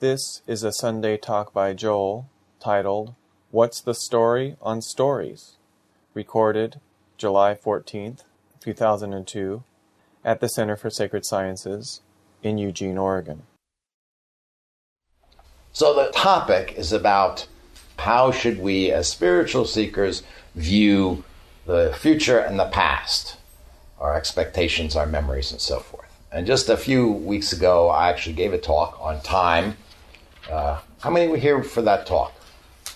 This is a Sunday talk by Joel titled, What's the Story on Stories? Recorded July 14th, 2002, at the Center for Sacred Sciences in Eugene, Oregon. So the topic is about how should we as spiritual seekers view the future and the past, our expectations, our memories, and so forth. And just a few weeks ago, I actually gave a talk on time. Uh, how many were here for that talk?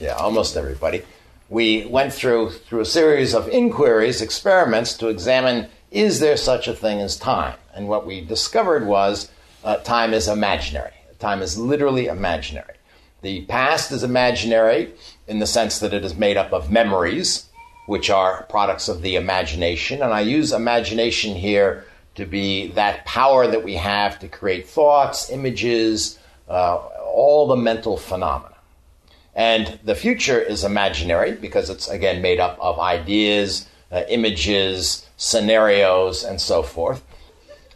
Yeah, almost everybody. We went through through a series of inquiries, experiments to examine is there such a thing as time? And what we discovered was uh, time is imaginary. Time is literally imaginary. The past is imaginary in the sense that it is made up of memories, which are products of the imagination. And I use imagination here to be that power that we have to create thoughts, images, uh, all the mental phenomena. And the future is imaginary because it's, again, made up of ideas, uh, images, scenarios, and so forth.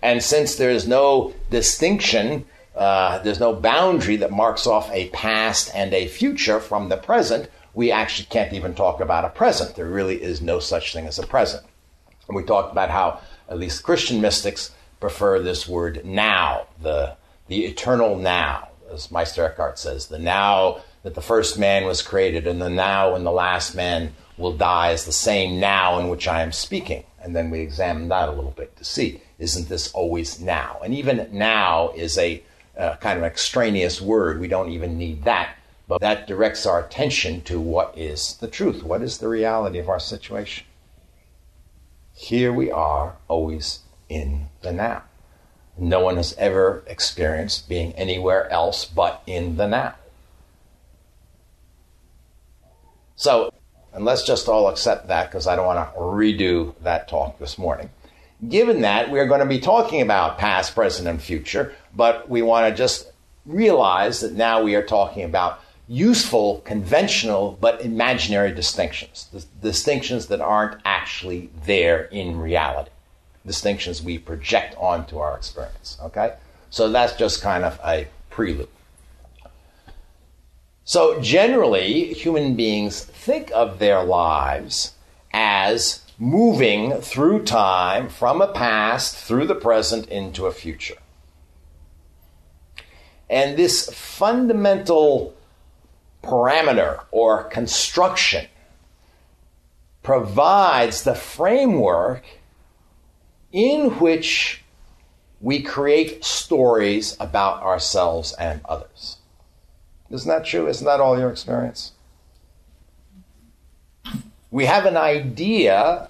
And since there is no distinction, uh, there's no boundary that marks off a past and a future from the present, we actually can't even talk about a present. There really is no such thing as a present. And we talked about how at least Christian mystics prefer this word now, the, the eternal now, as Meister Eckhart says, the now that the first man was created and the now when the last man will die is the same now in which I am speaking. And then we examine that a little bit to see, isn't this always now? And even now is a uh, kind of extraneous word. We don't even need that. But that directs our attention to what is the truth. What is the reality of our situation? Here we are, always in the now. No one has ever experienced being anywhere else but in the now. So, and let's just all accept that because I don't want to redo that talk this morning. Given that, we're going to be talking about past, present, and future, but we want to just realize that now we are talking about useful, conventional, but imaginary distinctions, the distinctions that aren't actually there in reality. Distinctions we project onto our experience. Okay? So that's just kind of a prelude. So generally, human beings think of their lives as moving through time from a past through the present into a future. And this fundamental parameter or construction provides the framework in which we create stories about ourselves and others. Isn't that true? Isn't that all your experience? We have an idea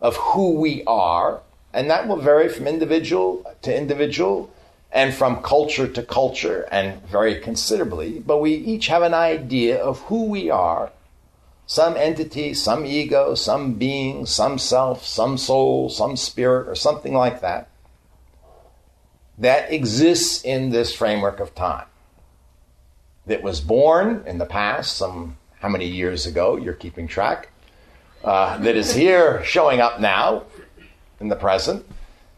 of who we are, and that will vary from individual to individual and from culture to culture and very considerably, but we each have an idea of who we are some entity, some ego, some being, some self, some soul, some spirit, or something like that that exists in this framework of time. That was born in the past, some how many years ago, you're keeping track, uh, that is here showing up now in the present,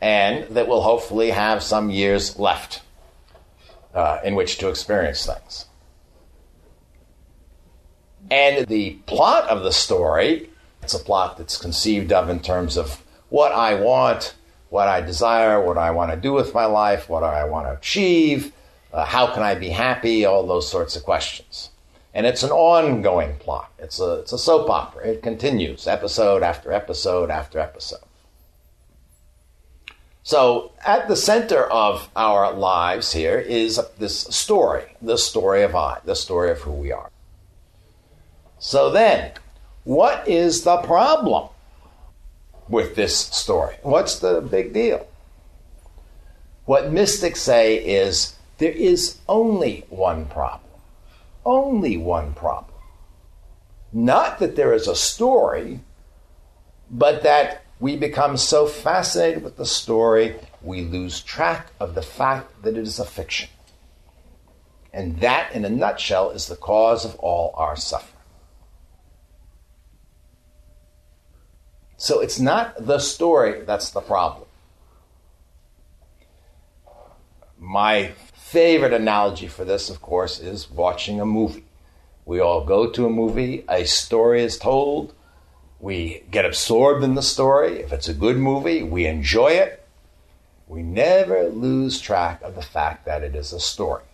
and that will hopefully have some years left uh, in which to experience things. And the plot of the story, it's a plot that's conceived of in terms of what I want, what I desire, what I want to do with my life, what I want to achieve, uh, how can I be happy, all those sorts of questions. And it's an ongoing plot. It's a, it's a soap opera. It continues episode after episode after episode. So, at the center of our lives here is this story, the story of I, the story of who we are. So, then, what is the problem with this story? What's the big deal? What mystics say is there is only one problem. Only one problem. Not that there is a story, but that we become so fascinated with the story, we lose track of the fact that it is a fiction. And that, in a nutshell, is the cause of all our suffering. So it's not the story that's the problem. My favorite analogy for this, of course, is watching a movie. We all go to a movie, a story is told, we get absorbed in the story. If it's a good movie, we enjoy it. We never lose track of the fact that it is a story,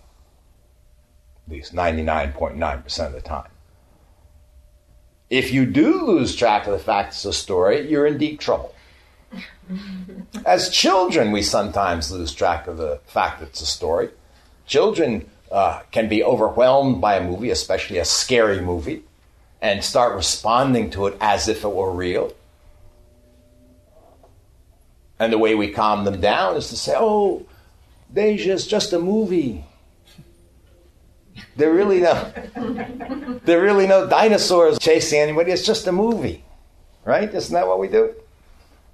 at least 99.9% of the time. If you do lose track of the fact it's a story, you're in deep trouble. As children, we sometimes lose track of the fact that it's a story. Children uh, can be overwhelmed by a movie, especially a scary movie, and start responding to it as if it were real. And the way we calm them down is to say, oh, Deja, it's just a movie. There really no, there really no dinosaurs chasing anybody. It's just a movie, right? Isn't that what we do?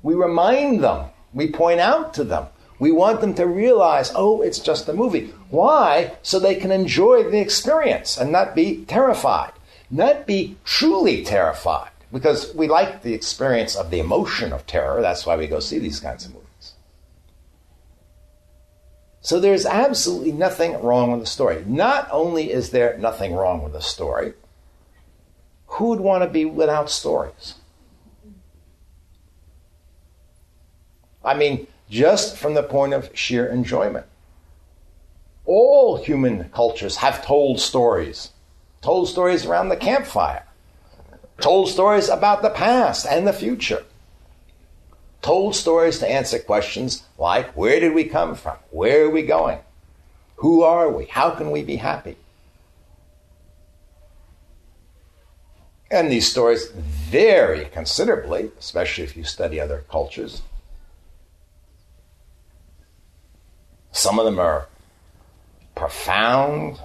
We remind them. We point out to them. We want them to realize, oh, it's just a movie. Why? So they can enjoy the experience and not be terrified, not be truly terrified, because we like the experience of the emotion of terror. That's why we go see these kinds of movies. So there's absolutely nothing wrong with the story. Not only is there nothing wrong with the story, who would want to be without stories? I mean, just from the point of sheer enjoyment. All human cultures have told stories, told stories around the campfire, told stories about the past and the future told stories to answer questions like where did we come from? Where are we going? Who are we? How can we be happy? And these stories vary considerably, especially if you study other cultures. Some of them are profound,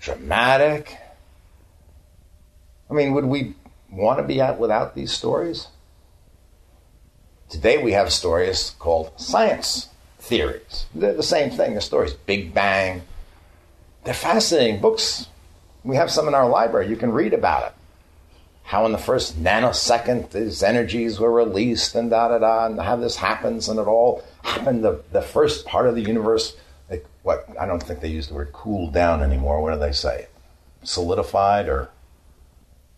dramatic. I mean, would we want to be out without these stories? Today we have stories called science theories. They're the same thing. The stories, Big Bang. They're fascinating books. We have some in our library. You can read about it. How in the first nanosecond these energies were released and da da da, and how this happens, and it all happened. The, the first part of the universe, like what I don't think they use the word cooled down anymore. What do they say? Solidified or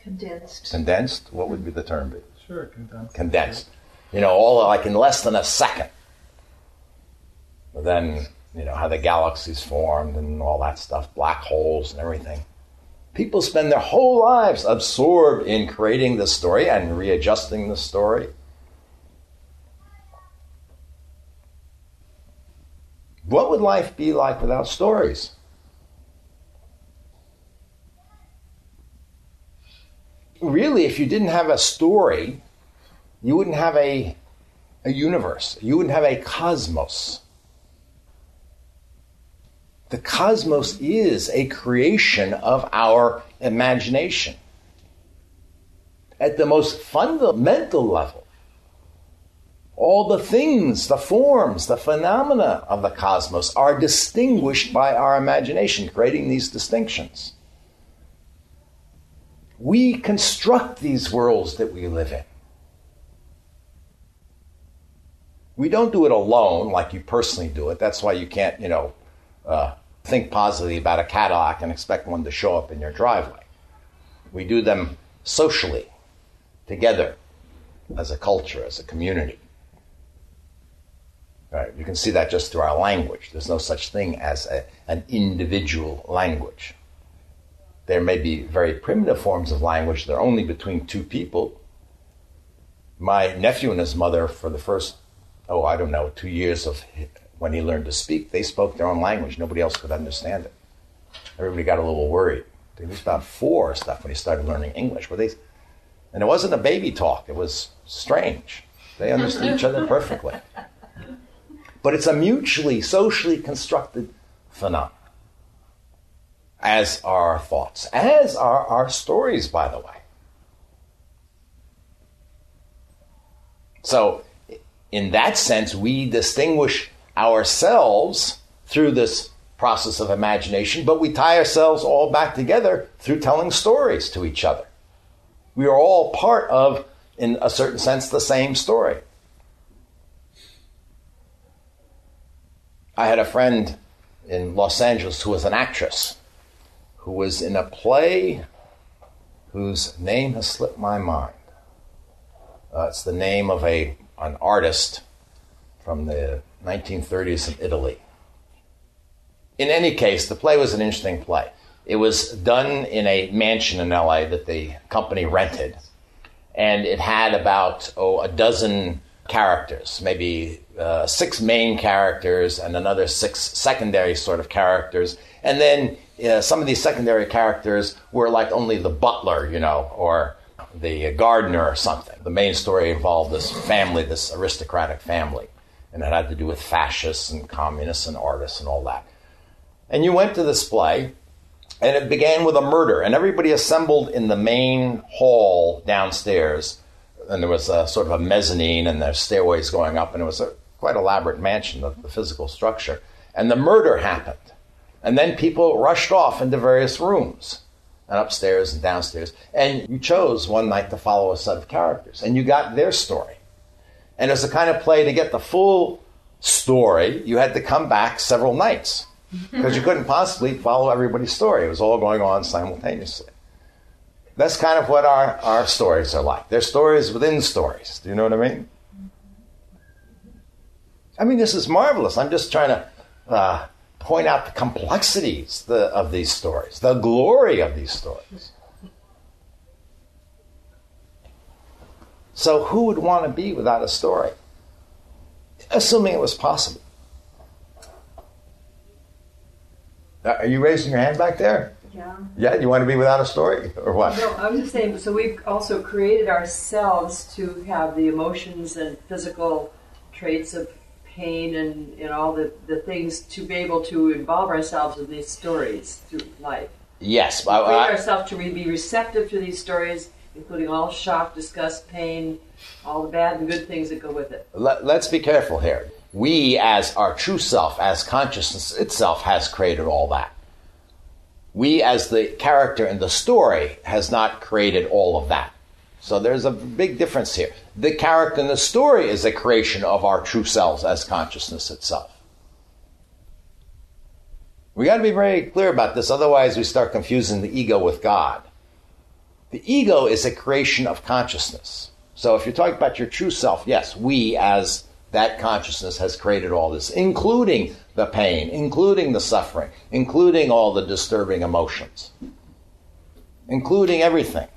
condensed? Condensed. What would be the term? Be? Sure, condensed. Condensed you know, all like in less than a second. But then, you know, how the galaxies formed and all that stuff, black holes and everything. People spend their whole lives absorbed in creating the story and readjusting the story. What would life be like without stories? Really, if you didn't have a story, you wouldn't have a, a universe, you wouldn't have a cosmos. The cosmos is a creation of our imagination. At the most fundamental level, all the things, the forms, the phenomena of the cosmos are distinguished by our imagination, creating these distinctions. We construct these worlds that we live in. We don't do it alone like you personally do it. That's why you can't, you know, uh, think positively about a Cadillac and expect one to show up in your driveway. We do them socially, together, as a culture, as a community. Right? You can see that just through our language. There's no such thing as a, an individual language. There may be very primitive forms of language that are only between two people. My nephew and his mother, for the first oh, I don't know, two years of when he learned to speak, they spoke their own language. Nobody else could understand it. Everybody got a little worried. He was about four or stuff when he started learning English. But they, and it wasn't a baby talk. It was strange. They understood each other perfectly. But it's a mutually, socially constructed phenomenon. As are our thoughts, as are our stories, by the way. So in that sense, we distinguish ourselves through this process of imagination, but we tie ourselves all back together through telling stories to each other. We are all part of, in a certain sense, the same story. I had a friend in Los Angeles who was an actress, who was in a play whose name has slipped my mind. Uh, it's the name of a, an artist from the 1930s in Italy. In any case, the play was an interesting play. It was done in a mansion in LA that the company rented, and it had about oh, a dozen characters, maybe uh, six main characters and another six secondary sort of characters. And then uh, some of these secondary characters were like only the butler, you know, or the gardener or something. The main story involved this family, this aristocratic family, and it had to do with fascists and communists and artists and all that. And you went to this play, and it began with a murder, and everybody assembled in the main hall downstairs. And there was a sort of a mezzanine, and there's stairways going up, and it was a quite elaborate mansion, of the physical structure. And the murder happened. And then people rushed off into various rooms and upstairs and downstairs. And you chose one night to follow a set of characters, and you got their story. And as a kind of play to get the full story, you had to come back several nights because you couldn't possibly follow everybody's story. It was all going on simultaneously. That's kind of what our, our stories are like. They're stories within stories. Do you know what I mean? I mean, this is marvelous. I'm just trying to uh, point out the complexities the, of these stories, the glory of these stories. So, who would want to be without a story? Assuming it was possible. Are you raising your hand back there? Yeah. Yeah, you want to be without a story or what? No, I'm just saying, so we've also created ourselves to have the emotions and physical traits of pain and, and all the, the things to be able to involve ourselves in these stories through life. Yes. I, Create I, ourselves to re- be receptive to these stories, including all shock, disgust, pain, all the bad and good things that go with it. let, let's be careful here. We, as our true self, as consciousness itself, has created all that. We, as the character in the story, has not created all of that. So there's a big difference here. The character in the story is a creation of our true selves as consciousness itself. We got to be very clear about this, otherwise, we start confusing the ego with God. The ego is a creation of consciousness. So if you're talking about your true self, yes, we as that consciousness has created all this, including the pain, including the suffering, including all the disturbing emotions, including everything.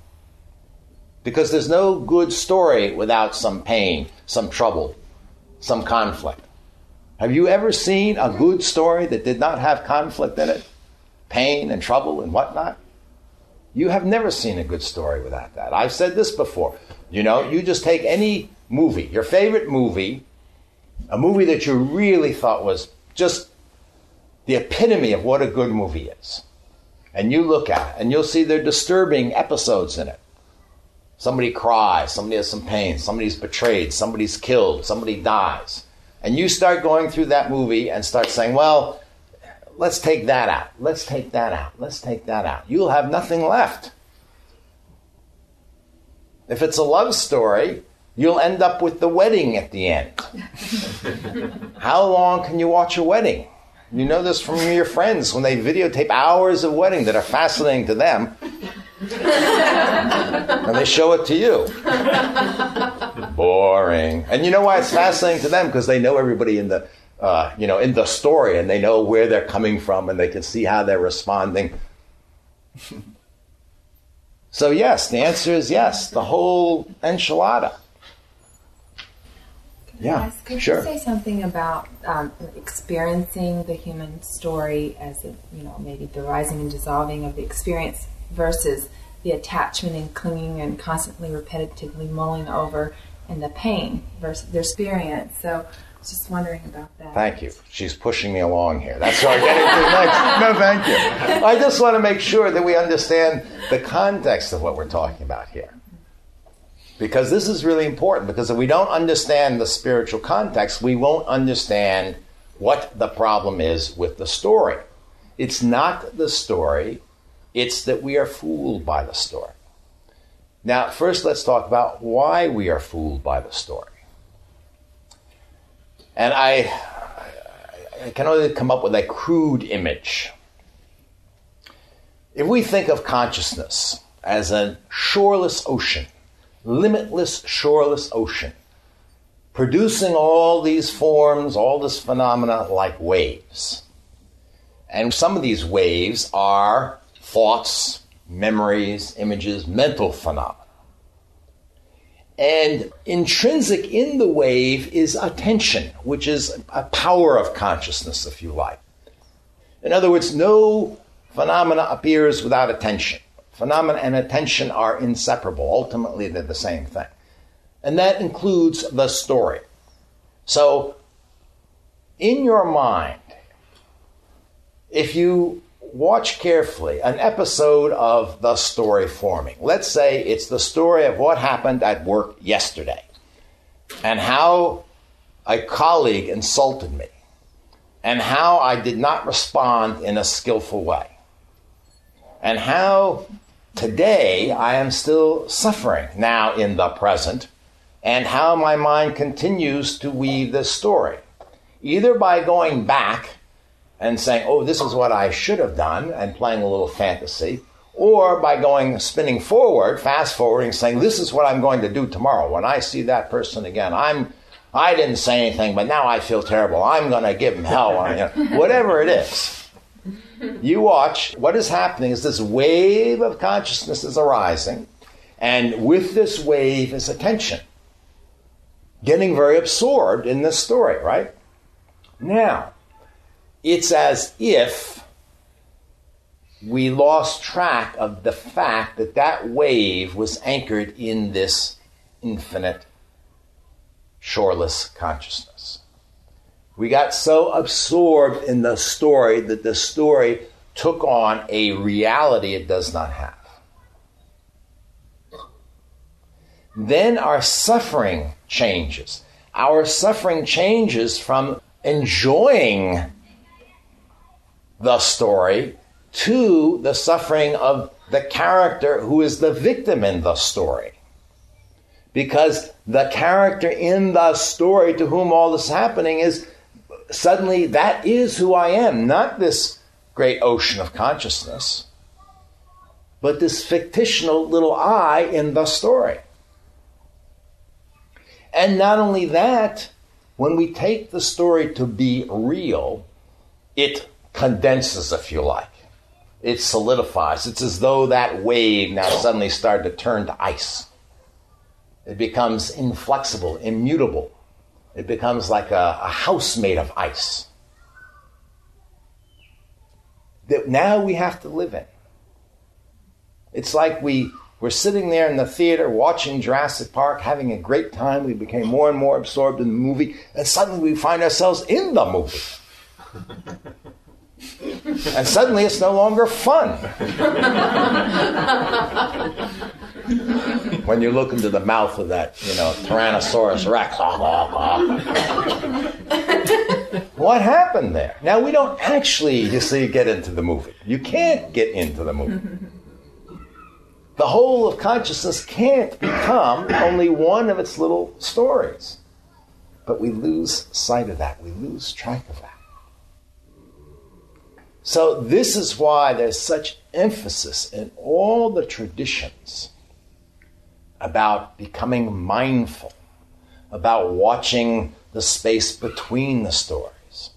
Because there's no good story without some pain, some trouble, some conflict. Have you ever seen a good story that did not have conflict in it? Pain and trouble and whatnot? You have never seen a good story without that. I've said this before. You know, you just take any movie, your favorite movie, a movie that you really thought was just the epitome of what a good movie is. And you look at it and you'll see there are disturbing episodes in it. Somebody cries, somebody has some pain, somebody's betrayed, somebody's killed, somebody dies. And you start going through that movie and start saying, well, let's take that out, let's take that out, let's take that out. You'll have nothing left. If it's a love story, you'll end up with the wedding at the end. How long can you watch a wedding? You know this from your friends when they videotape hours of wedding that are fascinating to them. and they show it to you. Boring. And you know why it's fascinating to them? Because they know everybody in the uh, you know, in the story, and they know where they're coming from, and they can see how they're responding. so yes, the answer is yes. The whole enchilada. Yeah, Yes, could sure. you say something about um, experiencing the human story as a, you know, maybe the rising and dissolving of the experience versus the attachment and clinging and constantly repetitively mulling over and the pain versus their experience? So I just wondering about that. Thank you. She's pushing me along here. That's what I'm getting to next. No, thank you. I just want to make sure that we understand the context of what we're talking about here. Because this is really important, because if we don't understand the spiritual context, we won't understand what the problem is with the story. It's not the story, it's that we are fooled by the story. Now, first, let's talk about why we are fooled by the story. And I, can only come up with a crude image. If we think of consciousness as a shoreless ocean, limitless shoreless ocean, producing all these forms, all this phenomena like waves. And some of these waves are thoughts, memories, images, mental phenomena. And intrinsic in the wave is attention, which is a power of consciousness, if you like. In other words, no phenomena appears without attention. Phenomena and attention are inseparable. Ultimately, they're the same thing. And that includes the story. So, in your mind, if you watch carefully an episode of the story forming, let's say it's the story of what happened at work yesterday and how a colleague insulted me and how I did not respond in a skillful way and how today I am still suffering now in the present and how my mind continues to weave this story. Either by going back and saying, oh, this is what I should have done, and playing a little fantasy, or by going spinning forward, fast forwarding, saying, this is what I'm going to do tomorrow. When I see that person again, I'm I didn't say anything, but now I feel terrible. I'm going to give him hell. Whatever it is. You watch, what is happening is this wave of consciousness is arising, and with this wave is attention getting very absorbed in this story, right? Now, it's as if we lost track of the fact that that wave was anchored in this infinite, shoreless consciousness. We got so absorbed in the story that the story took on a reality it does not have. then our suffering changes. Our suffering changes from enjoying the story to the suffering of the character who is the victim in the story. Because the character in the story to whom all this is happening is suddenly that is who I am, not this great ocean of consciousness, but this fictional little I in the story. And not only that, when we take the story to be real, it condenses, if you like. It solidifies. It's as though that wave now suddenly started to turn to ice. It becomes inflexible, immutable. It becomes like a, a house made of ice that now we have to live in. It's like we we're sitting there in the theater watching Jurassic Park, having a great time. We became more and more absorbed in the movie, and suddenly we find ourselves in the movie. and suddenly it's no longer fun. when you look into the mouth of that, you know, Tyrannosaurus Rex. Ah, ah, ah. what happened there? Now, we don't actually, you see, get into the movie. You can't get into the movie the whole of consciousness can't become only one of its little stories. But we lose sight of that, we lose track of that. So, this is why there's such emphasis in all the traditions about becoming mindful, about watching the space between the stories,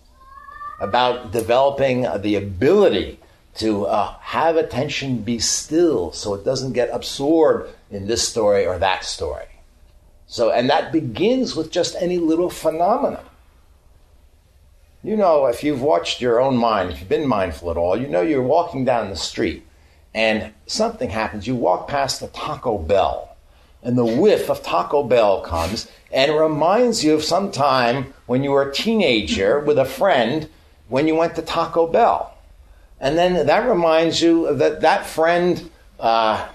about developing the ability to uh, have attention be still so it doesn't get absorbed in this story or that story. So, and that begins with just any little phenomena. You know, if you've watched your own mind, if you've been mindful at all, you know you're walking down the street and something happens. You walk past the Taco Bell, and the whiff of Taco Bell comes and reminds you of some time when you were a teenager with a friend when you went to Taco Bell and then that reminds you that that friend uh,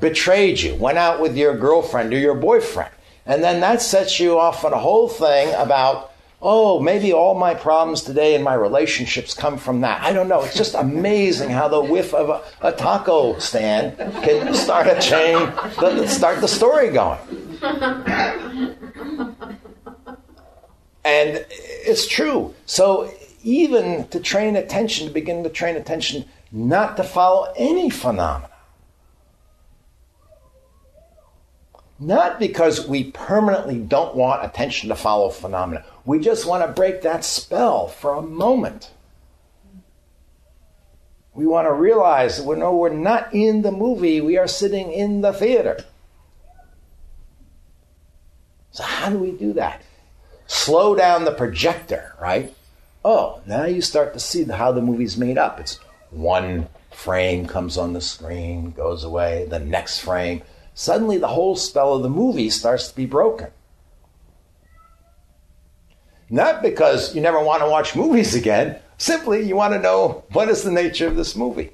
betrayed you, went out with your girlfriend or your boyfriend. And then that sets you off on a whole thing about, oh, maybe all my problems today in my relationships come from that. I don't know. It's just amazing how the whiff of a, a taco stand can start a chain, start the story going. And it's true. So even to train attention, to begin to train attention not to follow any phenomena. Not because we permanently don't want attention to follow phenomena. We just want to break that spell for a moment. We want to realize that we're, no, we're not in the movie, we are sitting in the theater. So, how do we do that? Slow down the projector, right? Oh, now you start to see how the movie's made up. It's one frame comes on the screen, goes away, the next frame. Suddenly, the whole spell of the movie starts to be broken. Not because you never want to watch movies again, simply you want to know what is the nature of this movie.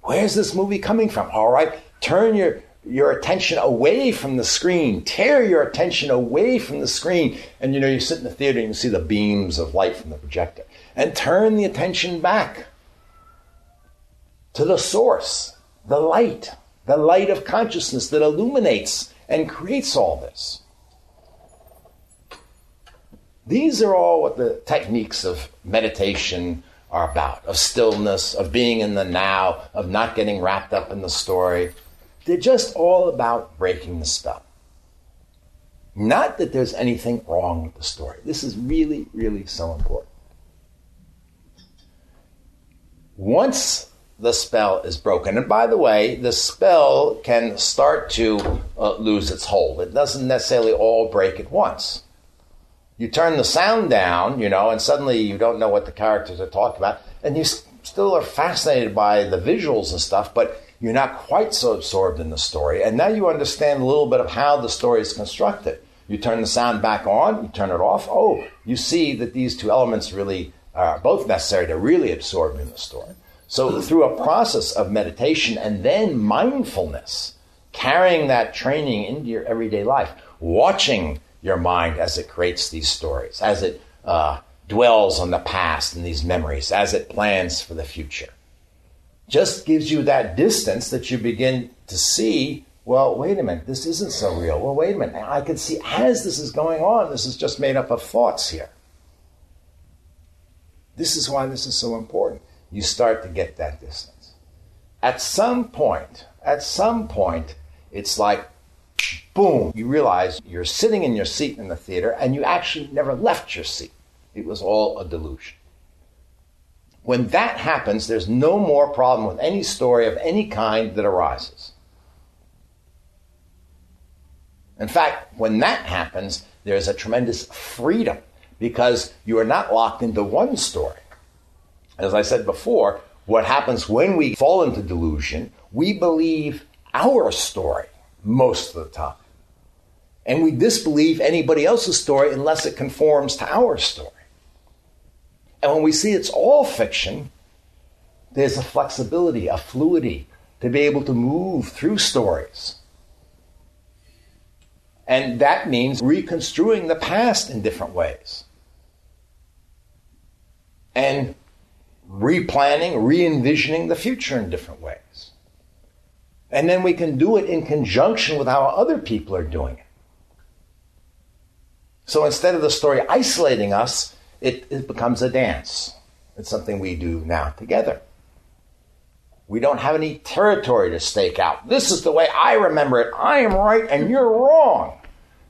Where's this movie coming from? All right, turn your, your attention away from the screen, tear your attention away from the screen. And you know, you sit in the theater and you see the beams of light from the projector, and turn the attention back to the source, the light, the light of consciousness that illuminates and creates all this. These are all what the techniques of meditation are about of stillness, of being in the now, of not getting wrapped up in the story. They're just all about breaking the spell. Not that there's anything wrong with the story. This is really, really so important. Once the spell is broken. And by the way, the spell can start to uh, lose its hold. It doesn't necessarily all break at once. You turn the sound down, you know, and suddenly you don't know what the characters are talking about, and you still are fascinated by the visuals and stuff, but you're not quite so absorbed in the story. And now you understand a little bit of how the story is constructed. You turn the sound back on, you turn it off. Oh, you see that these two elements really are both necessary to really absorb in the story. So, through a process of meditation and then mindfulness, carrying that training into your everyday life, watching your mind as it creates these stories, as it uh, dwells on the past and these memories, as it plans for the future, just gives you that distance that you begin to see. Well, wait a minute, this isn't so real. Well, wait a minute, I can see as this is going on, this is just made up of thoughts here. This is why this is so important you start to get that distance. At some point, at some point, it's like, boom, you realize you're sitting in your seat in the theater and you actually never left your seat. It was all a delusion. When that happens, there's no more problem with any story of any kind that arises. In fact, when that happens, there's a tremendous freedom because you are not locked into one story. As I said before, what happens when we fall into delusion, we believe our story most of the time. And we disbelieve anybody else's story unless it conforms to our story. And when we see it's all fiction, there's a flexibility, a fluidity to be able to move through stories. And that means reconstruing the past in different ways. And replanning, re envisioning the future in different ways. And then we can do it in conjunction with how other people are doing it. So instead of the story isolating us, it, it becomes a dance. It's something we do now together. We don't have any territory to stake out. This is the way I remember it. I am right and you're wrong.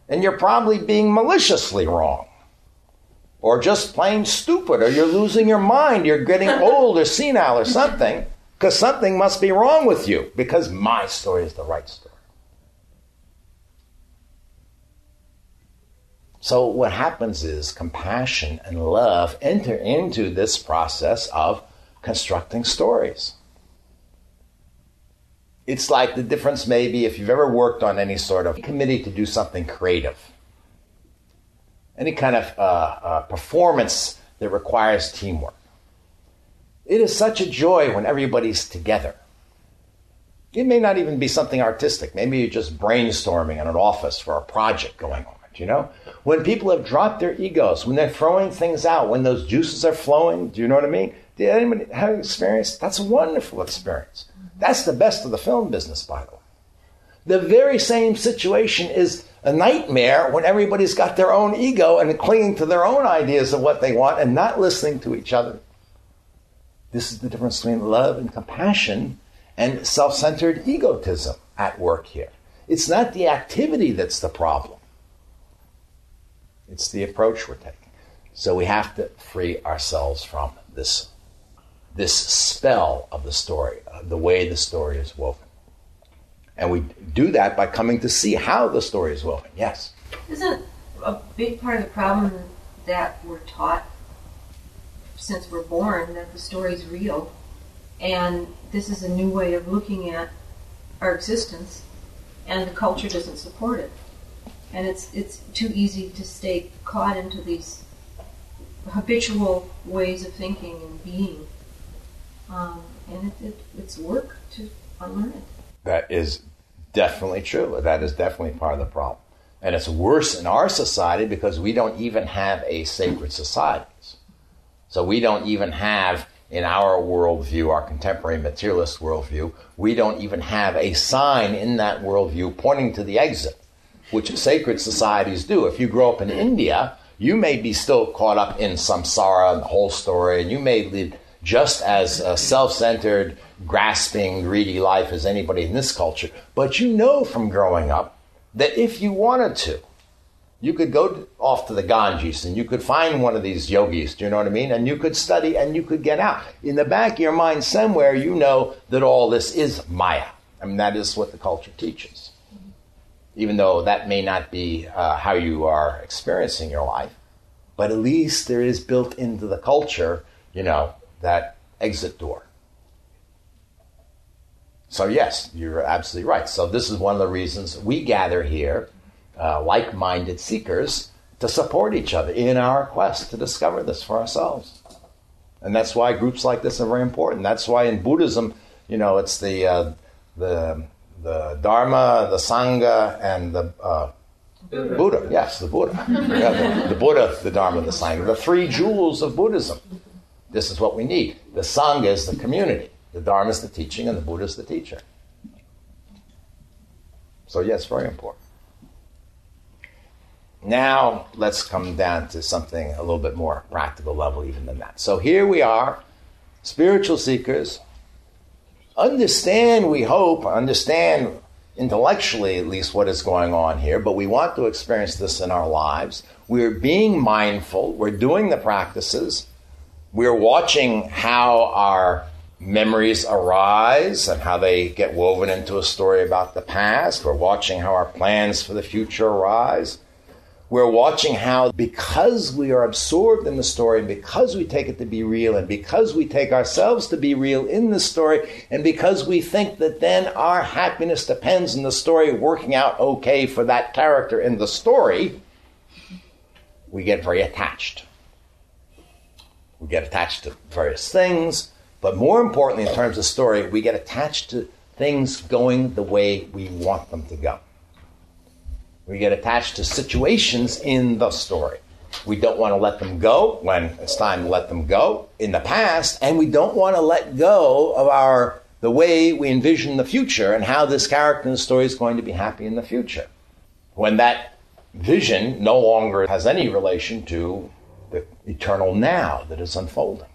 And you're probably being maliciously wrong or just plain stupid, or you're losing your mind, you're getting old or senile or something, because something must be wrong with you, because my story is the right story. So, what happens is compassion and love enter into this process of constructing stories. It's like the difference, maybe, if you've ever worked on any sort of committee to do something creative any kind of uh, uh, performance that requires teamwork. It is such a joy when everybody's together. It may not even be something artistic. Maybe you're just brainstorming in an office for a project going on. You know, when people have dropped their egos, when they're throwing things out, when those juices are flowing, do you know what I mean? Did anybody have an experience? That's a wonderful experience. That's the best of the film business, by the way. The very same situation is a nightmare when everybody's got their own ego and clinging to their own ideas of what they want and not listening to each other. This is the difference between love and compassion and self centered egotism at work here. It's not the activity that's the problem, it's the approach we're taking. So we have to free ourselves from this, this spell of the story, uh, the way the story is woven. And we do that by coming to see how the story is woven. Yes? Isn't a big part of the problem that we're taught since we're born that the story's real and this is a new way of looking at our existence and the culture doesn't support it and it's it's too easy to stay caught into these habitual ways of thinking and being um, and it, it, it's work to unlearn it that is definitely true. That is definitely part of the problem. And it's worse in our society because we don't even have a sacred societies. So we don't even have, in our worldview, our contemporary materialist worldview, we don't even have a sign in that worldview pointing to the exit, which sacred societies do. If you grow up in India, you may be still caught up in samsara and the whole story, and you may lead just as uh, self centered, grasping, greedy life as anybody in this culture. But you know from growing up that if you wanted to, you could go off to the Ganges and you could find one of these yogis, do you know what I mean? And you could study and you could get out. In the back of your mind, somewhere, you know that all this is Maya. I mean, that is what the culture teaches. Even though that may not be uh, how you are experiencing your life, but at least there is built into the culture, you know, that exit door. So, yes, you're absolutely right. So, this is one of the reasons we gather here, uh, like minded seekers, to support each other in our quest to discover this for ourselves. And that's why groups like this are very important. That's why in Buddhism, you know, it's the, uh, the, the Dharma, the Sangha, and the uh, Buddha. Buddha. Yes, the Buddha. yeah, the, the Buddha, the Dharma, the Sangha, the three jewels of Buddhism. This is what we need. The Sangha is the community. The Dharma is the teaching, and the Buddha is the teacher. So, yes, very important. Now, let's come down to something a little bit more practical level, even than that. So, here we are, spiritual seekers. Understand, we hope, understand intellectually at least what is going on here, but we want to experience this in our lives. We're being mindful, we're doing the practices, we're watching how our memories arise and how they get woven into a story about the past. We're watching how our plans for the future arise. We're watching how, because we are absorbed in the story, and because we take it to be real, and because we take ourselves to be real in the story, and because we think that then our happiness depends on the story working out okay for that character in the story, we get very attached. We get attached to various things, but more importantly, in terms of story, we get attached to things going the way we want them to go. We get attached to situations in the story. We don't want to let them go when it's time to let them go in the past, and we don't want to let go of our the way we envision the future and how this character in the story is going to be happy in the future. When that vision no longer has any relation to the eternal now that is unfolding.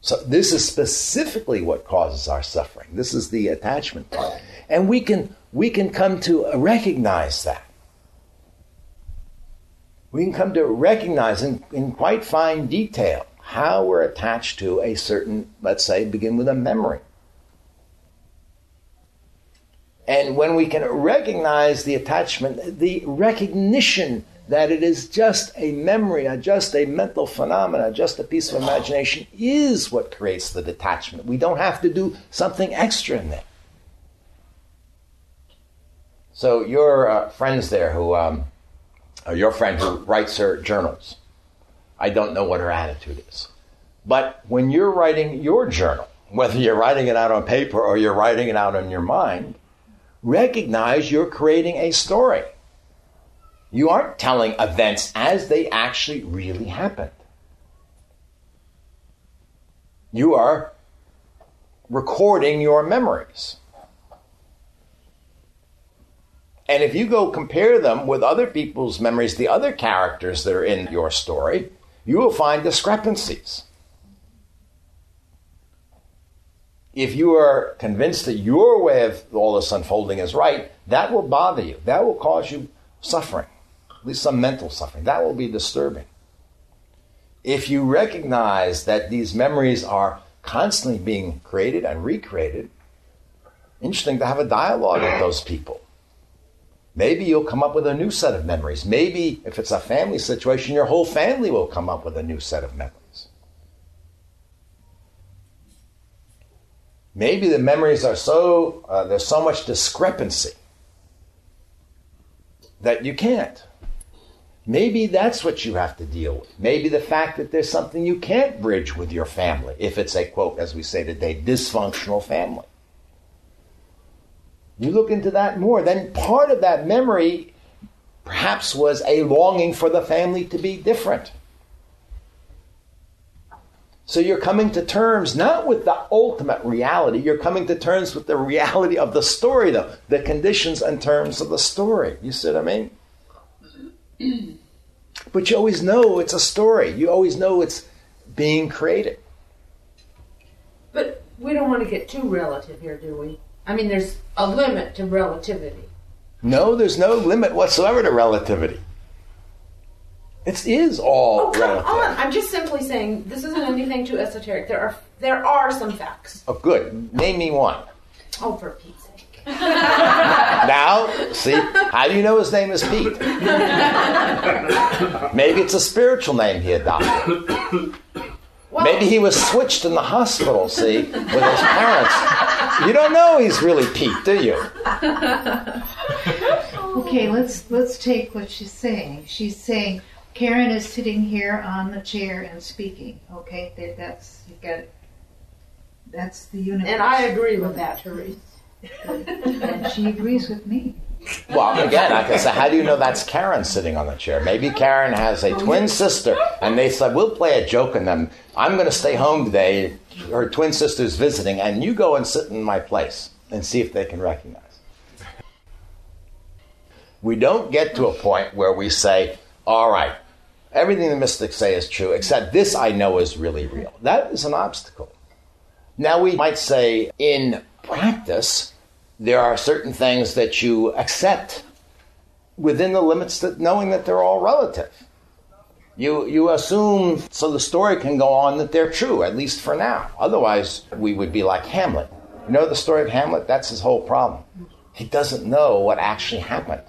So this is specifically what causes our suffering. This is the attachment part. And we can we can come to recognize that. We can come to recognize in, in quite fine detail how we're attached to a certain, let's say, begin with a memory. And when we can recognize the attachment, the recognition that it is just a memory, just a mental phenomena, just a piece of imagination is what creates the detachment. We don't have to do something extra in there. So your uh, friends there who, um, your friend who writes her journals, I don't know what her attitude is. But when you're writing your journal, whether you're writing it out on paper or you're writing it out in your mind, recognize you're creating a story. You aren't telling events as they actually really happened. You are recording your memories. And if you go compare them with other people's memories, the other characters that are in your story, you will find discrepancies. If you are convinced that your way of all this unfolding is right, that will bother you. That will cause you suffering, at least some mental suffering. That will be disturbing. If you recognize that these memories are constantly being created and recreated, interesting to have a dialogue with those people. Maybe you'll come up with a new set of memories. Maybe if it's a family situation, your whole family will come up with a new set of memories. Maybe the memories are so, uh, there's so much discrepancy that you can't. Maybe that's what you have to deal with. Maybe the fact that there's something you can't bridge with your family, if it's a quote, as we say today, dysfunctional family. You look into that more, then part of that memory perhaps was a longing for the family to be different. So you're coming to terms not with the ultimate reality, you're coming to terms with the reality of the story, though, the conditions and terms of the story. You see what I mean? but you always know it's a story, you always know it's being created. But we don't want to get too relative here, do we? I mean, there's a limit to relativity. No, there's no limit whatsoever to relativity. It is all Oh, come relative. on! I'm just simply saying this isn't anything too esoteric. There are there are some facts. Oh, good. Name me one. Oh, for Pete's! Now, see, how do you know his name is Pete? Maybe it's a spiritual name he adopted. Well, Maybe he was switched in the hospital, see, with his parents. You don't know he's really Pete, do you? Okay, let's let's take what she's saying. She's saying Karen is sitting here on the chair and speaking. Okay, that, that's you got it. That's the universe. and I agree with that, Therese. And she agrees with me. Well, again, I can say, how do you know that's Karen sitting on the chair? Maybe Karen has a twin sister, and they said, We'll play a joke on them. I'm going to stay home today. Her twin sister's visiting, and you go and sit in my place and see if they can recognize. We don't get to a point where we say, All right, everything the mystics say is true, except this I know is really real. That is an obstacle. Now, we might say, in practice, there are certain things that you accept within the limits that knowing that they're all relative. You, you assume so the story can go on that they're true, at least for now. Otherwise, we would be like Hamlet. You know the story of Hamlet? That's his whole problem. He doesn't know what actually happened.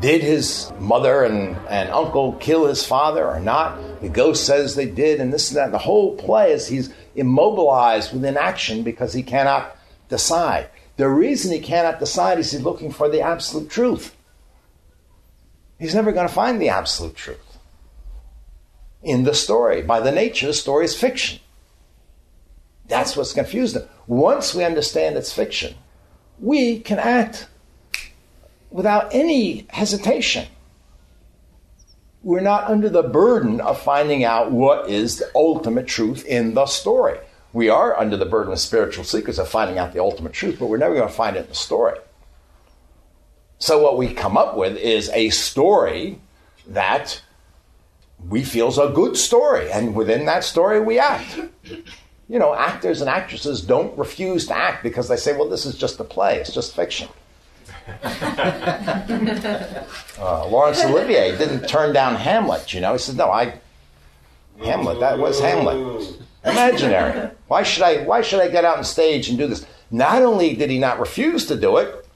Did his mother and, and uncle kill his father or not? The ghost says they did, and this and that. The whole play is he's immobilized within action because he cannot decide. The reason he cannot decide is he's looking for the absolute truth. He's never going to find the absolute truth in the story. By the nature, the story is fiction. That's what's confused him. Once we understand it's fiction, we can act without any hesitation. We're not under the burden of finding out what is the ultimate truth in the story. We are under the burden of spiritual seekers of finding out the ultimate truth, but we're never going to find it in the story. So, what we come up with is a story that we feel is a good story, and within that story, we act. You know, actors and actresses don't refuse to act because they say, well, this is just a play, it's just fiction. uh, Laurence Olivier didn't turn down Hamlet, you know. He said, no, I. Hamlet, that was Hamlet. Imaginary. Why should I why should I get out on stage and do this? Not only did he not refuse to do it,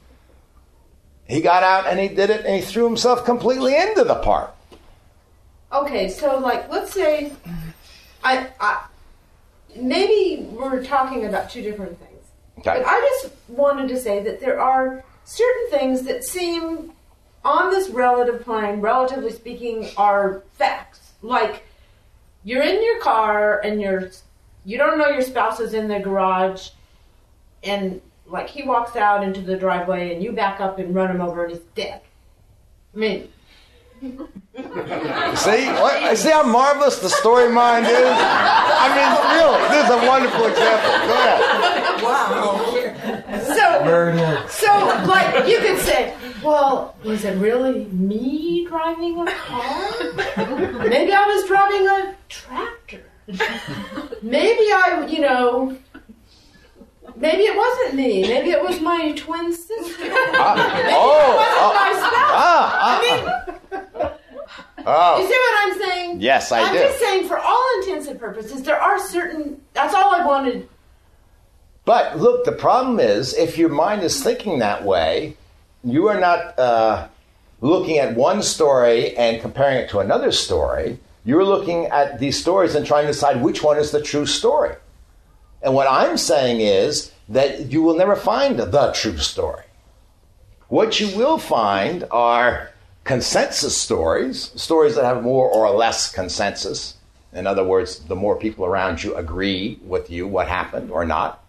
he got out and he did it and he threw himself completely into the part. Okay, so like, let's say, I, I maybe we're talking about two different things. Okay. But I just wanted to say that there are certain things that seem on this relative plane, relatively speaking, are facts. Like you're in your car and you're you don't know your spouse is in the garage and like he walks out into the driveway and you back up and run him over and he's dead. I mean, See? What, see how marvelous the story mind is? I mean, really, this is a wonderful example. Go ahead. So, so like you could say, well, was it really me driving a car? Maybe I was driving a tractor. Maybe I, you know, maybe it wasn't me. Maybe it was my twin sister. Ah, oh, wasn't oh, my spouse. ah, ah, I mean, oh. you see what I'm saying? Yes, I I'm do. just saying, for all intents and purposes, there are certain. That's all I wanted. But look, the problem is if your mind is thinking that way, you are not uh, looking at one story and comparing it to another story. You're looking at these stories and trying to decide which one is the true story. And what I'm saying is that you will never find the true story. What you will find are consensus stories, stories that have more or less consensus. In other words, the more people around you agree with you what happened or not.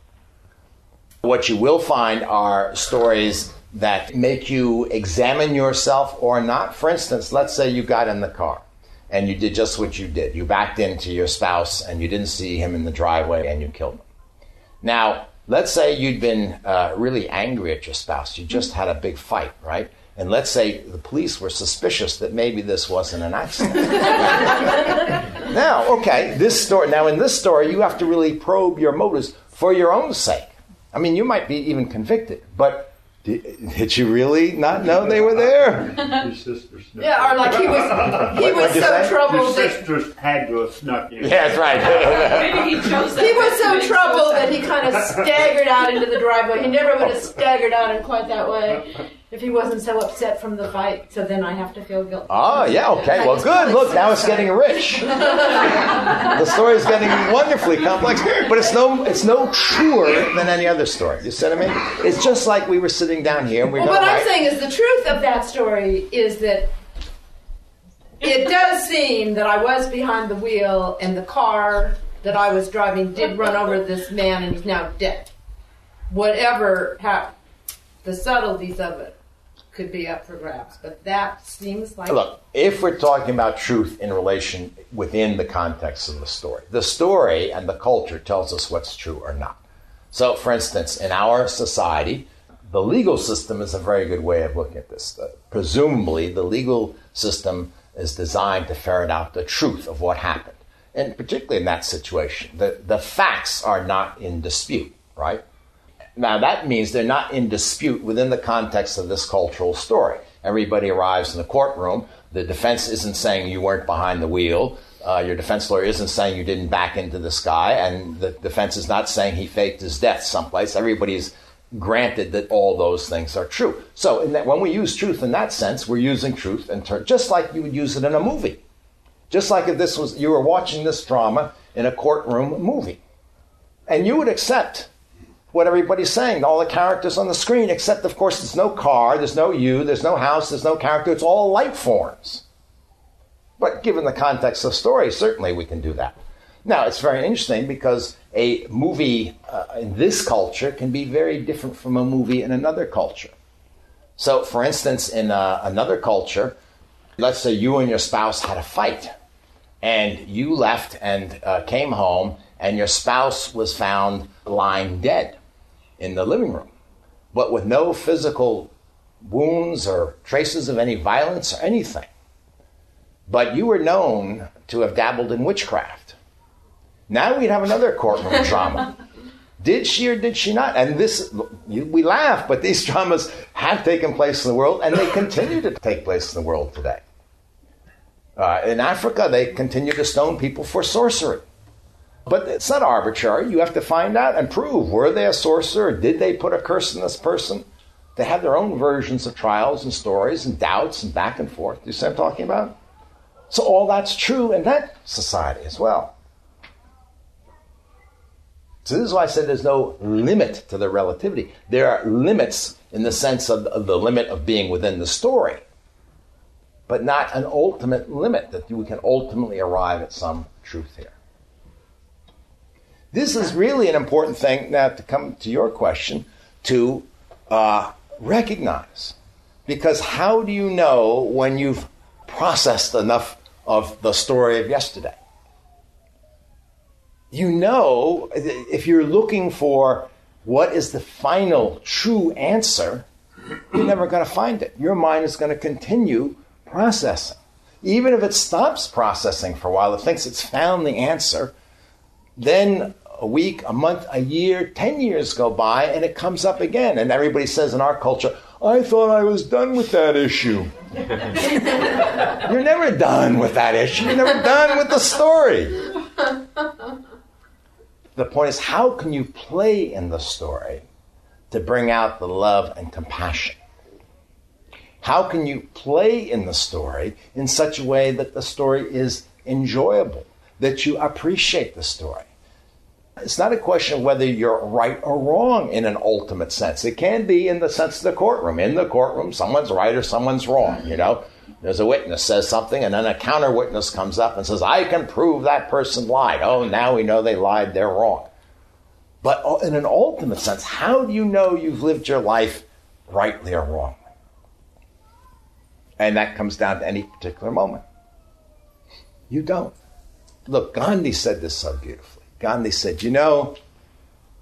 What you will find are stories that make you examine yourself or not. For instance, let's say you got in the car and you did just what you did. You backed into your spouse and you didn't see him in the driveway and you killed him. Now, let's say you'd been uh, really angry at your spouse. You just had a big fight, right? And let's say the police were suspicious that maybe this wasn't an accident. now, okay, this story. Now, in this story, you have to really probe your motives for your own sake. I mean, you might be even convicted, but did, did you really not know they were there? Your sister snuck Yeah, or like he was, he was so say? Your troubled that sisters had to have snuck in. Yeah, that's right. Maybe he chose that. He was so make troubled that he kind of staggered out into the driveway. He never would have staggered out in quite that way if he wasn't so upset from the fight. So then I have to feel guilty. Oh, yeah, okay. Well, good. Look, now it's getting rich. the story is getting wonderfully complex, but it's no, it's no truer than any other story. You see what I mean? It's just like we were sitting down here and we Well, what going I'm saying is the truth of that story is that it does seem that I was behind the wheel and the car that I was driving did run over this man and he's now dead. Whatever happened, the subtleties of it could be up for grabs, but that seems like Look, if we're talking about truth in relation within the context of the story, the story and the culture tells us what's true or not. So, for instance, in our society, the legal system is a very good way of looking at this. Presumably, the legal system is designed to ferret out the truth of what happened. And particularly in that situation, the, the facts are not in dispute, right? Now, that means they're not in dispute within the context of this cultural story. Everybody arrives in the courtroom. The defense isn't saying you weren't behind the wheel. Uh, your defense lawyer isn't saying you didn't back into the sky. And the defense is not saying he faked his death someplace. Everybody's granted that all those things are true. So, that, when we use truth in that sense, we're using truth in ter- just like you would use it in a movie. Just like if this was you were watching this drama in a courtroom movie. And you would accept what everybody's saying, all the characters on the screen, except, of course, there's no car, there's no you, there's no house, there's no character, it's all light forms. But given the context of the story, certainly we can do that. Now, it's very interesting because a movie uh, in this culture can be very different from a movie in another culture. So, for instance, in uh, another culture, let's say you and your spouse had a fight, and you left and uh, came home, and your spouse was found lying dead in the living room, but with no physical wounds or traces of any violence or anything. But you were known to have dabbled in witchcraft. Now we'd have another courtroom drama. Did she or did she not? And this, we laugh, but these dramas have taken place in the world, and they continue to take place in the world today. Uh, in Africa, they continue to stone people for sorcery. But it's not arbitrary. You have to find out and prove were they a sorcerer? Did they put a curse on this person? They have their own versions of trials and stories and doubts and back and forth. You see what I'm talking about? So all that's true in that society as well. So this is why I said there's no limit to the relativity. There are limits in the sense of of the limit of being within the story, but not an ultimate limit that we can ultimately arrive at some truth here. This is really an important thing now to come to your question to uh, recognize. Because how do you know when you've processed enough of the story of yesterday? you know, if you're looking for what is the final true answer, you're never going to find it. Your mind is going to continue processing. Even if it stops processing for a while, it thinks it's found the answer, then a week, a month, a year, 10 years go by, and it comes up again. And everybody says in our culture, I thought I was done with that issue. You're never done with that issue. You're never done with the story. The point is, how can you play in the story to bring out the love and compassion? How can you play in the story in such a way that the story is enjoyable, that you appreciate the story? It's not a question of whether you're right or wrong in an ultimate sense. It can be in the sense of the courtroom. In the courtroom, someone's right or someone's wrong, you know? There's a witness says something, and then a counter witness comes up and says, I can prove that person lied. Oh, now we know they lied, they're wrong. But uh, in an ultimate sense, how do you know you've lived your life rightly or wrongly? And that comes down to any particular moment. You don't. Look, Gandhi said this so beautifully. Gandhi said, You know,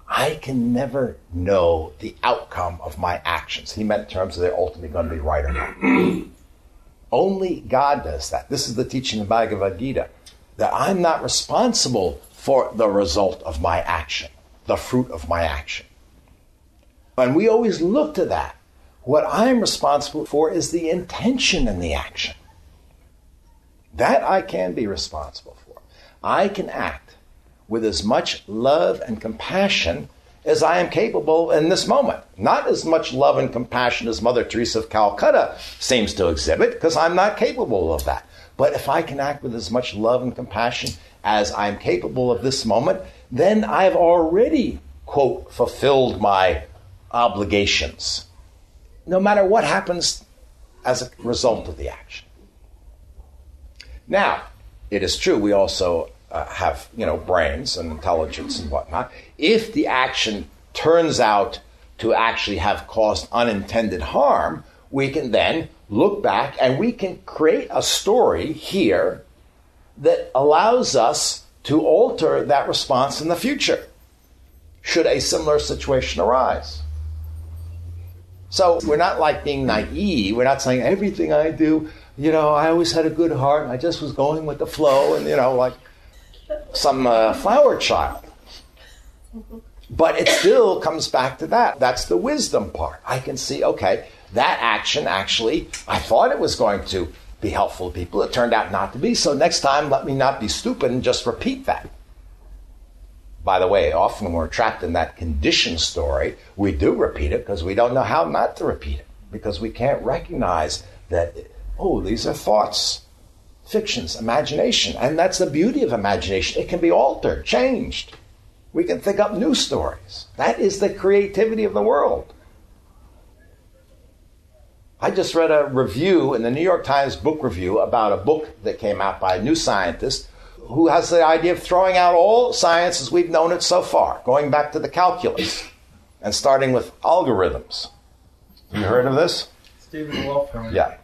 I can never know the outcome of my actions. He meant in terms of they're ultimately going to be right or not. Only God does that. This is the teaching of Bhagavad Gita that I'm not responsible for the result of my action, the fruit of my action. And we always look to that. What I'm responsible for is the intention in the action. That I can be responsible for. I can act with as much love and compassion as I am capable in this moment. Not as much love and compassion as Mother Teresa of Calcutta seems to exhibit, because I'm not capable of that. But if I can act with as much love and compassion as I'm capable of this moment, then I've already, quote, fulfilled my obligations, no matter what happens as a result of the action. Now, it is true we also uh, have you know brains and intelligence and whatnot, if the action turns out to actually have caused unintended harm, we can then look back and we can create a story here that allows us to alter that response in the future should a similar situation arise. So we're not like being naive. We're not saying everything I do, you know, I always had a good heart. I just was going with the flow and, you know, like some uh, flower child. But it still comes back to that. That's the wisdom part. I can see, okay, that action actually, I thought it was going to be helpful to people. It turned out not to be. So next time, let me not be stupid and just repeat that. By the way, often when we're trapped in that condition story, we do repeat it because we don't know how not to repeat it. Because we can't recognize that, oh, these are thoughts fictions, imagination. And that's the beauty of imagination. It can be altered, changed. We can think up new stories. That is the creativity of the world. I just read a review in the New York Times book review about a book that came out by a new scientist who has the idea of throwing out all science as we've known it so far, going back to the calculus and starting with algorithms. You heard of this? Stephen Wolf. Yeah.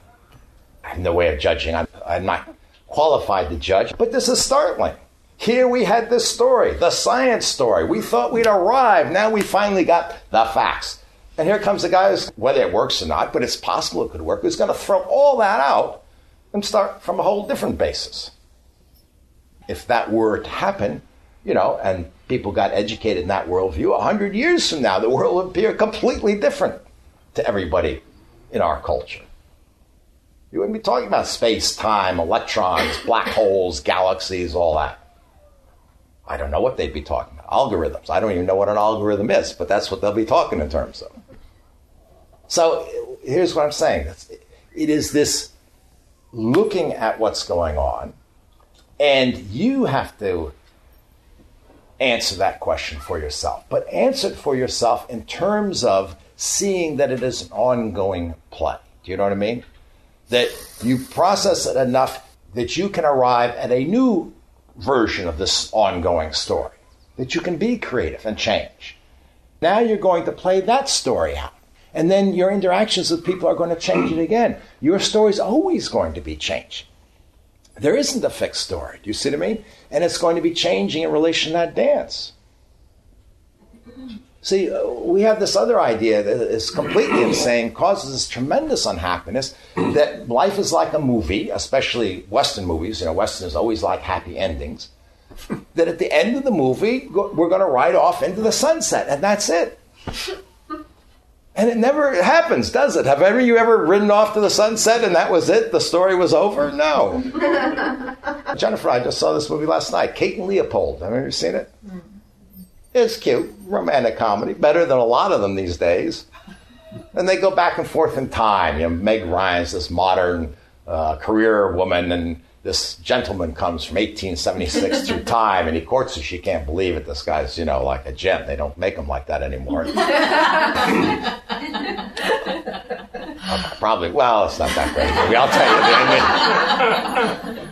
I have no way of judging. I'm, I'm not qualified to judge, but this is startling. Here we had this story, the science story. We thought we'd arrived. Now we finally got the facts. And here comes the guy whether it works or not, but it's possible it could work, who's going to throw all that out and start from a whole different basis. If that were to happen, you know, and people got educated in that worldview, a hundred years from now, the world will appear completely different to everybody in our culture. You wouldn't be talking about space, time, electrons, black holes, galaxies, all that. I don't know what they'd be talking about. Algorithms. I don't even know what an algorithm is, but that's what they'll be talking in terms of. So here's what I'm saying it is this looking at what's going on, and you have to answer that question for yourself. But answer it for yourself in terms of seeing that it is an ongoing play. Do you know what I mean? That you process it enough that you can arrive at a new version of this ongoing story, that you can be creative and change. Now you're going to play that story out. And then your interactions with people are going to change it again. Your story is always going to be changed. There isn't a fixed story. Do you see what I mean? And it's going to be changing in relation to that dance. See, uh, we have this other idea that is completely insane, causes us tremendous unhappiness, that life is like a movie, especially Western movies. You know, Westerns always like happy endings. That at the end of the movie, we're going to ride off into the sunset, and that's it. And it never happens, does it? Have ever you ever ridden off to the sunset and that was it? The story was over? No. Jennifer, I just saw this movie last night, Kate and Leopold. Have you ever seen it? It's cute, romantic comedy, better than a lot of them these days. And they go back and forth in time. You know, Meg Ryan's this modern uh, career woman, and this gentleman comes from 1876 through time, and he courts her. She can't believe it. This guy's, you know, like a gent. They don't make them like that anymore. Probably. Well, it's not that great. Maybe I'll tell you.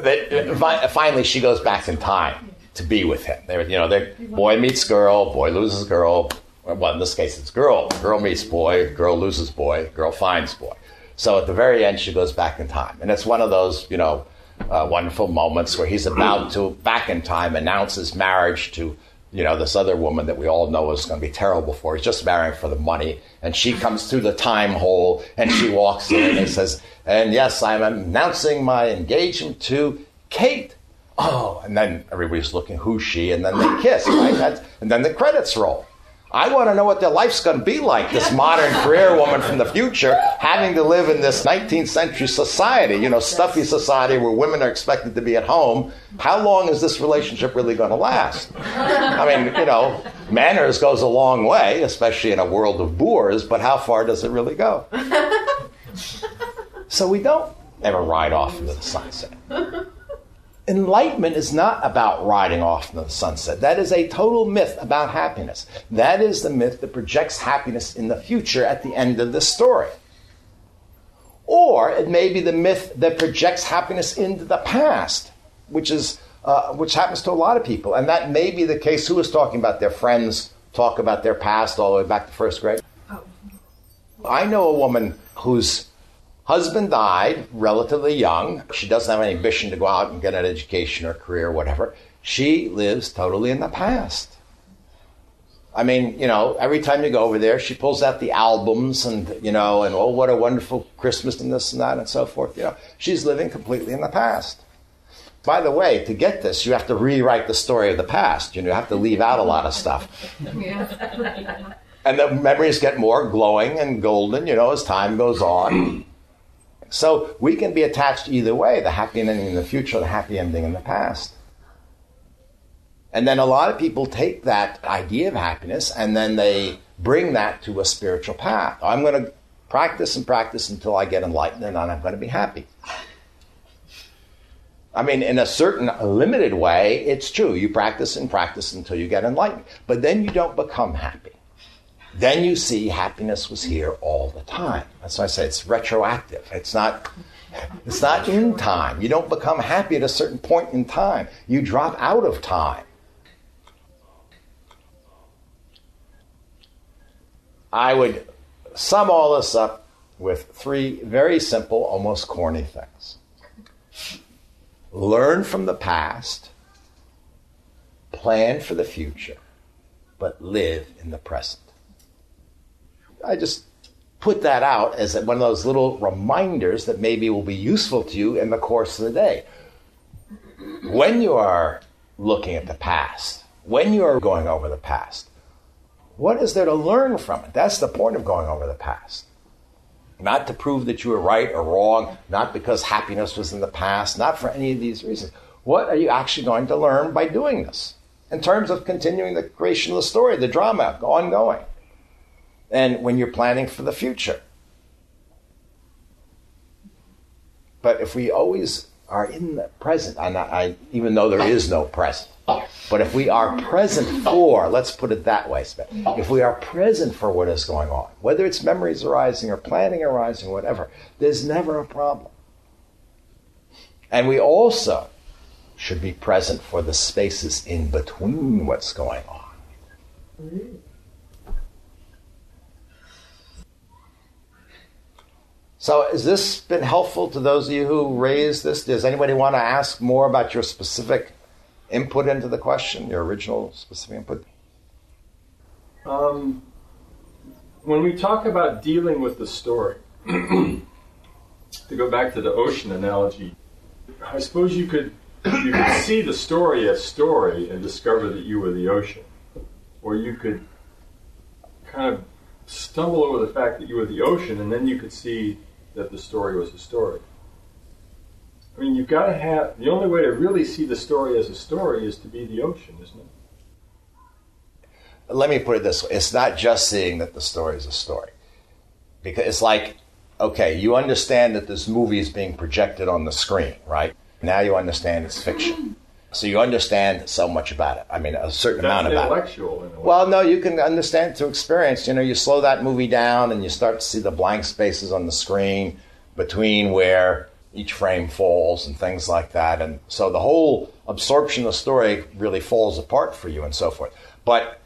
That, finally, she goes back in time to be with him. They, you know, they, boy meets girl, boy loses girl. Well, in this case, it's girl. Girl meets boy, girl loses boy, girl finds boy. So at the very end, she goes back in time, and it's one of those, you know, uh, wonderful moments where he's about to back in time announce his marriage to you know, this other woman that we all know is going to be terrible for. He's just marrying for the money. And she comes through the time hole and she walks in and says, And yes, I'm announcing my engagement to Kate. Oh, and then everybody's looking, who's she? And then they kiss, right? That's, and then the credits roll. I want to know what their life's going to be like, this modern career woman from the future having to live in this 19th century society, you know, stuffy society where women are expected to be at home. How long is this relationship really going to last? I mean, you know, manners goes a long way, especially in a world of boors, but how far does it really go? So we don't ever ride off into the sunset. Enlightenment is not about riding off into the sunset. That is a total myth about happiness. That is the myth that projects happiness in the future at the end of the story. Or it may be the myth that projects happiness into the past, which is uh, which happens to a lot of people, and that may be the case. Who is talking about their friends talk about their past all the way back to first grade? I know a woman whose Husband died relatively young. She doesn't have any ambition to go out and get an education or career or whatever. She lives totally in the past. I mean, you know, every time you go over there, she pulls out the albums and, you know, and oh, what a wonderful Christmas and this and that and so forth. You know, she's living completely in the past. By the way, to get this, you have to rewrite the story of the past. You know, you have to leave out a lot of stuff. Yeah. and the memories get more glowing and golden, you know, as time goes on. So we can be attached either way the happy ending in the future, the happy ending in the past. And then a lot of people take that idea of happiness and then they bring that to a spiritual path. I'm going to practice and practice until I get enlightened and then I'm going to be happy. I mean, in a certain limited way, it's true. You practice and practice until you get enlightened. But then you don't become happy then you see happiness was here all the time. That's why I say it's retroactive. It's not it's not in time. You don't become happy at a certain point in time. You drop out of time. I would sum all this up with three very simple, almost corny things. Learn from the past, plan for the future, but live in the present. I just put that out as one of those little reminders that maybe will be useful to you in the course of the day. When you are looking at the past, when you are going over the past, what is there to learn from it? That's the point of going over the past. Not to prove that you were right or wrong, not because happiness was in the past, not for any of these reasons. What are you actually going to learn by doing this? In terms of continuing the creation of the story, the drama, ongoing and when you're planning for the future. But if we always are in the present, and I, even though there is no present, but if we are present for, let's put it that way, if we are present for what is going on, whether it's memories arising or planning arising, whatever, there's never a problem. And we also should be present for the spaces in between what's going on. So, has this been helpful to those of you who raised this? Does anybody want to ask more about your specific input into the question, your original specific input? Um, when we talk about dealing with the story, to go back to the ocean analogy, I suppose you could you could see the story as story and discover that you were the ocean, or you could kind of stumble over the fact that you were the ocean, and then you could see that the story was a story. I mean, you've got to have the only way to really see the story as a story is to be the ocean, isn't it? Let me put it this way it's not just seeing that the story is a story. Because it's like, okay, you understand that this movie is being projected on the screen, right? Now you understand it's fiction. So you understand so much about it. I mean, a certain That's amount about it. intellectual. In a way. Well, no, you can understand through experience. You know, you slow that movie down and you start to see the blank spaces on the screen between where each frame falls and things like that. And so the whole absorption of the story really falls apart for you and so forth. But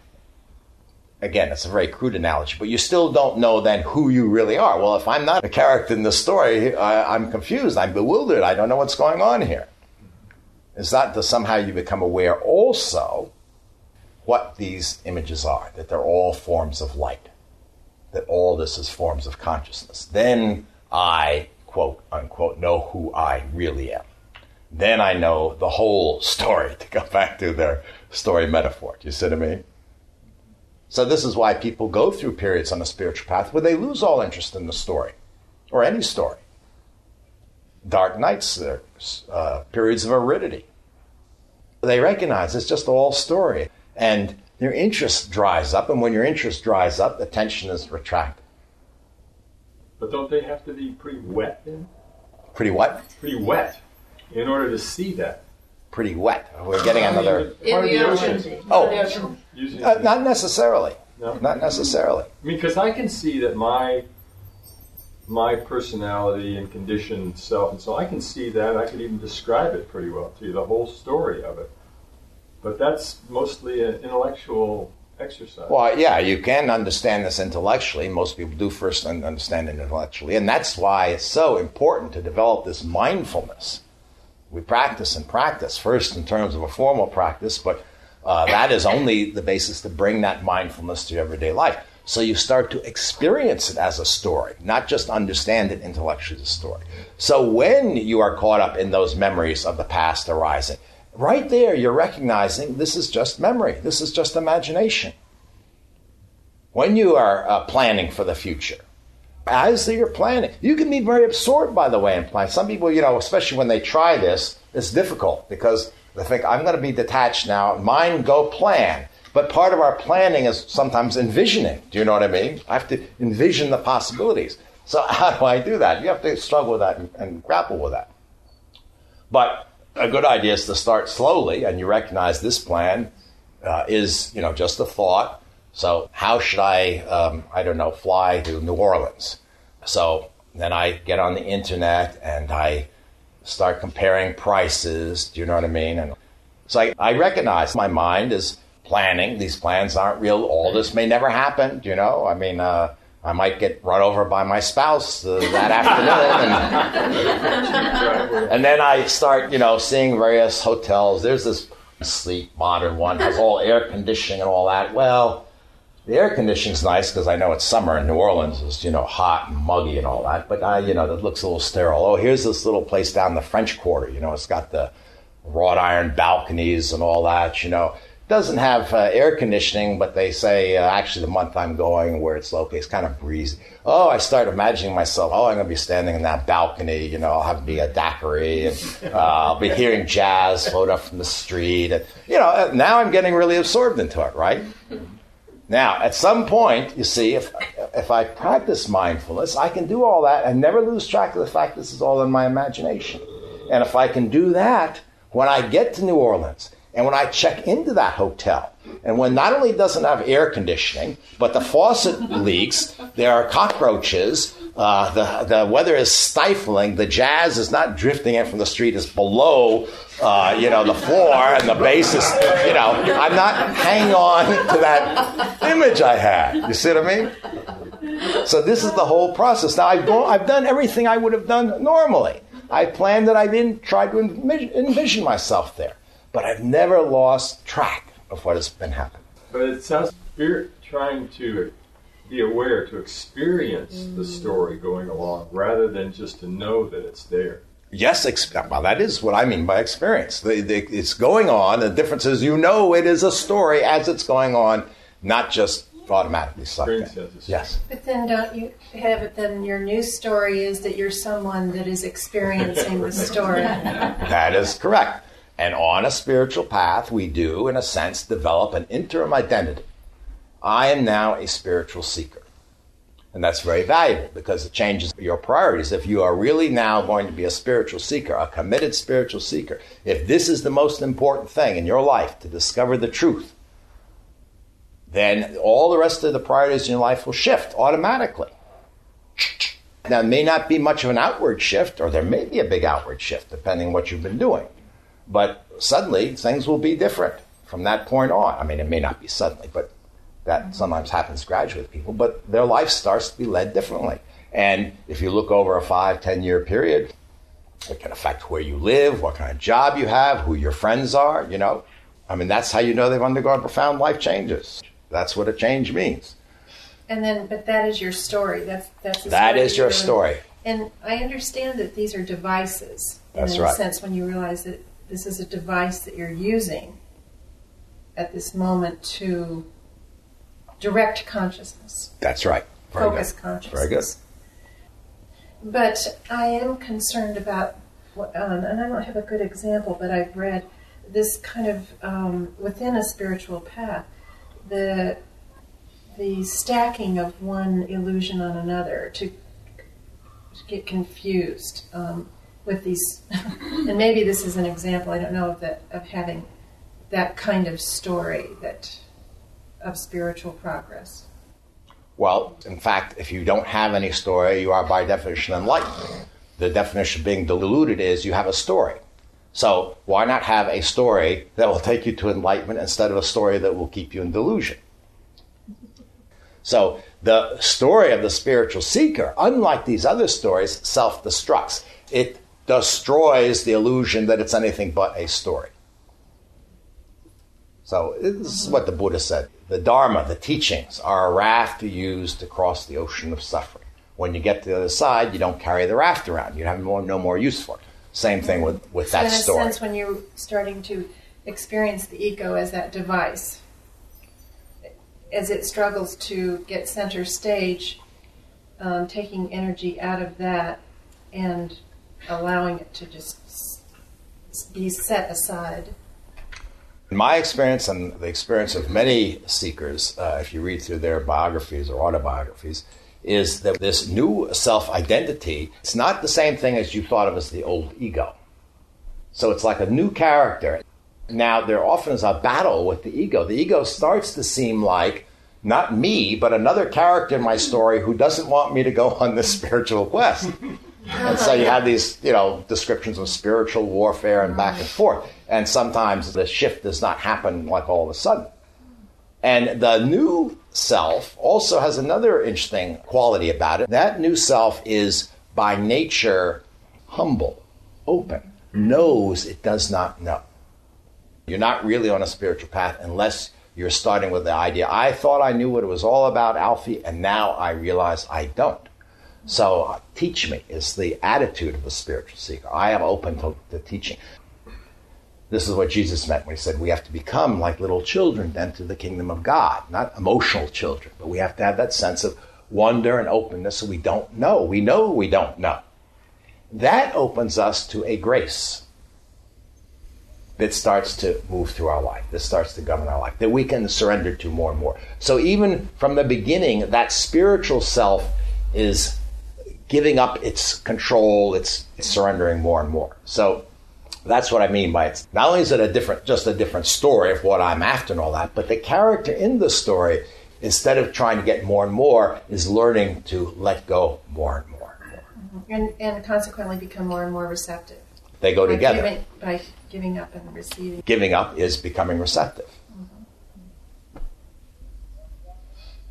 again, it's a very crude analogy, but you still don't know then who you really are. Well, if I'm not a character in the story, I, I'm confused, I'm bewildered, I don't know what's going on here. Is that somehow you become aware also what these images are, that they're all forms of light, that all this is forms of consciousness. Then I, quote unquote, know who I really am. Then I know the whole story, to go back to their story metaphor. Do you see what I mean? So this is why people go through periods on a spiritual path where they lose all interest in the story or any story. Dark nights, uh, periods of aridity. They recognize it's just all story, and their interest dries up. And when your interest dries up, attention is retracted. but don't they have to be pretty wet then? Pretty what? Pretty wet in order to see that. Pretty wet. We're getting another. In Part of the the ocean. ocean. Oh. The ocean. Uh, not necessarily. No? Not necessarily. I mean, because I can see that my my personality and conditioned self, and so I can see that. I could even describe it pretty well to you, the whole story of it. But that's mostly an intellectual exercise. Well, yeah, you can understand this intellectually. Most people do first understand it intellectually. And that's why it's so important to develop this mindfulness. We practice and practice, first in terms of a formal practice, but uh, that is only the basis to bring that mindfulness to everyday life. So you start to experience it as a story, not just understand it intellectually as a story. So when you are caught up in those memories of the past arising, right there you're recognizing this is just memory, this is just imagination. When you are uh, planning for the future, as you're planning, you can be very absorbed, by the way, in planning. Some people, you know, especially when they try this, it's difficult because they think, I'm going to be detached now, mind go plan. But part of our planning is sometimes envisioning. Do you know what I mean? I have to envision the possibilities. So how do I do that? You have to struggle with that and, and grapple with that. But a good idea is to start slowly, and you recognize this plan uh, is, you know, just a thought. So how should I, um, I don't know, fly to New Orleans? So then I get on the internet and I start comparing prices. Do you know what I mean? And so I, I recognize my mind is planning. These plans aren't real. All this may never happen. You know, I mean, uh, I might get run over by my spouse uh, that afternoon, and, and then I start, you know, seeing various hotels. There's this sleek, modern one has all air conditioning and all that. Well, the air conditioning's nice because I know it's summer in New Orleans. It's you know hot and muggy and all that. But I, you know, that looks a little sterile. Oh, here's this little place down the French Quarter. You know, it's got the wrought iron balconies and all that. You know, doesn't have uh, air conditioning, but they say uh, actually the month I'm going, where it's located, it's kind of breezy. Oh, I start imagining myself. Oh, I'm going to be standing in that balcony. You know, I'll have to be a daiquiri, and uh, I'll be hearing jazz float up from the street. And you know, now I'm getting really absorbed into it, right? Now, at some point, you see, if if I practice mindfulness, I can do all that and never lose track of the fact this is all in my imagination. And if I can do that, when I get to New Orleans and when I check into that hotel, and when not only doesn't have air conditioning, but the faucet leaks, there are cockroaches, uh, the, the weather is stifling, the jazz is not drifting in from the street, it's below, uh, you know, the floor, and the bass is, you know, I'm not hanging on to that image I had. You see what I mean? So this is the whole process. Now I've gone, I've done everything I would have done normally. I planned that I didn't try to envision, envision myself there, but I've never lost track of what has been happening. But it sounds spirit trying to be aware, to experience the mm. story going along, rather than just to know that it's there. Yes, ex- well, that is what I mean by experience. The, the, it's going on. The difference is you know it is a story as it's going on, not just automatically sucked in. Experience as a Yes. But then don't you have it? Then your new story is that you're someone that is experiencing the story. That is correct. And on a spiritual path, we do, in a sense, develop an interim identity. I am now a spiritual seeker. And that's very valuable because it changes your priorities. If you are really now going to be a spiritual seeker, a committed spiritual seeker, if this is the most important thing in your life to discover the truth, then all the rest of the priorities in your life will shift automatically. Now, it may not be much of an outward shift, or there may be a big outward shift, depending on what you've been doing. But suddenly, things will be different from that point on. I mean, it may not be suddenly, but that mm-hmm. sometimes happens gradually with people. But their life starts to be led differently. And if you look over a five, ten year period, it can affect where you live, what kind of job you have, who your friends are, you know. I mean, that's how you know they've undergone profound life changes. That's what a change means. And then, but that is your story. That's that's That story is your you're- story. And I understand that these are devices. That's in right. a sense, when you realize that this is a device that you're using at this moment to direct consciousness, That's right. Very focus good. consciousness. Very good. But I am concerned about, what- um, and I don't have a good example, but I've read this kind of um, within a spiritual path, the the stacking of one illusion on another to, to get confused um, with these, and maybe this is an example. I don't know of of having that kind of story that of spiritual progress. Well, in fact, if you don't have any story, you are by definition enlightened. The definition of being deluded is you have a story. So why not have a story that will take you to enlightenment instead of a story that will keep you in delusion? So the story of the spiritual seeker, unlike these other stories, self destructs. It destroys the illusion that it's anything but a story. So this is what the Buddha said. The Dharma, the teachings, are a raft you use to cross the ocean of suffering. When you get to the other side, you don't carry the raft around. You have no, no more use for it. Same thing with, with So that in a story. sense, when you're starting to experience the ego as that device, as it struggles to get center stage, um, taking energy out of that and allowing it to just be set aside. In my experience and the experience of many seekers, uh, if you read through their biographies or autobiographies, is that this new self identity, it's not the same thing as you thought of as the old ego. So it's like a new character. Now, there often is a battle with the ego. The ego starts to seem like not me, but another character in my story who doesn't want me to go on this spiritual quest. And so you have these, you know, descriptions of spiritual warfare and back and forth. And sometimes the shift does not happen like all of a sudden. And the new self also has another interesting quality about it. That new self is by nature humble, open, knows it does not know. You're not really on a spiritual path unless you're starting with the idea, I thought I knew what it was all about, Alfie, and now I realize I don't. So, uh, teach me is the attitude of the spiritual seeker. I am open to, to teaching. This is what Jesus meant when he said we have to become like little children to enter the kingdom of God, not emotional children, but we have to have that sense of wonder and openness so we don't know. We know we don't know. That opens us to a grace that starts to move through our life, that starts to govern our life, that we can surrender to more and more. So even from the beginning, that spiritual self is giving up its control, it's, it's surrendering more and more. So that's what I mean by it's not only is it a different, just a different story of what I'm after and all that, but the character in the story, instead of trying to get more and more, is learning to let go more and more. and more. Mm-hmm. And, and consequently become more and more receptive. They go By together. Giving, by giving up and receiving. giving up is becoming receptive.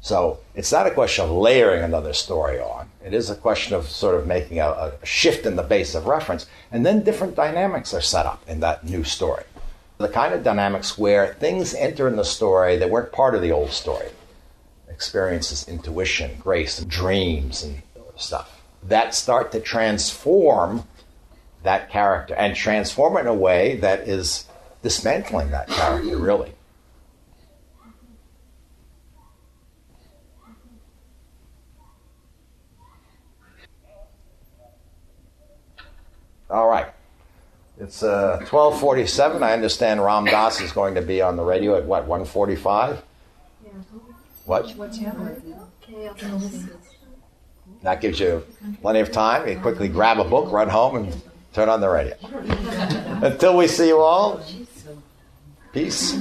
So it's not a question of layering another story on. It is a question of sort of making a, a shift in the base of reference, and then different dynamics are set up in that new story. The kind of dynamics where things enter in the story that weren't part of the old story experiences, intuition, grace, and dreams, and stuff that start to transform that character and transform it in a way that is dismantling that character, really. All right. It's uh, 1247. I understand Ram Dass is going to be on the radio at what, 145? What? That gives you plenty of time. You quickly grab a book, run home, and turn on the radio. Until we see you all, peace.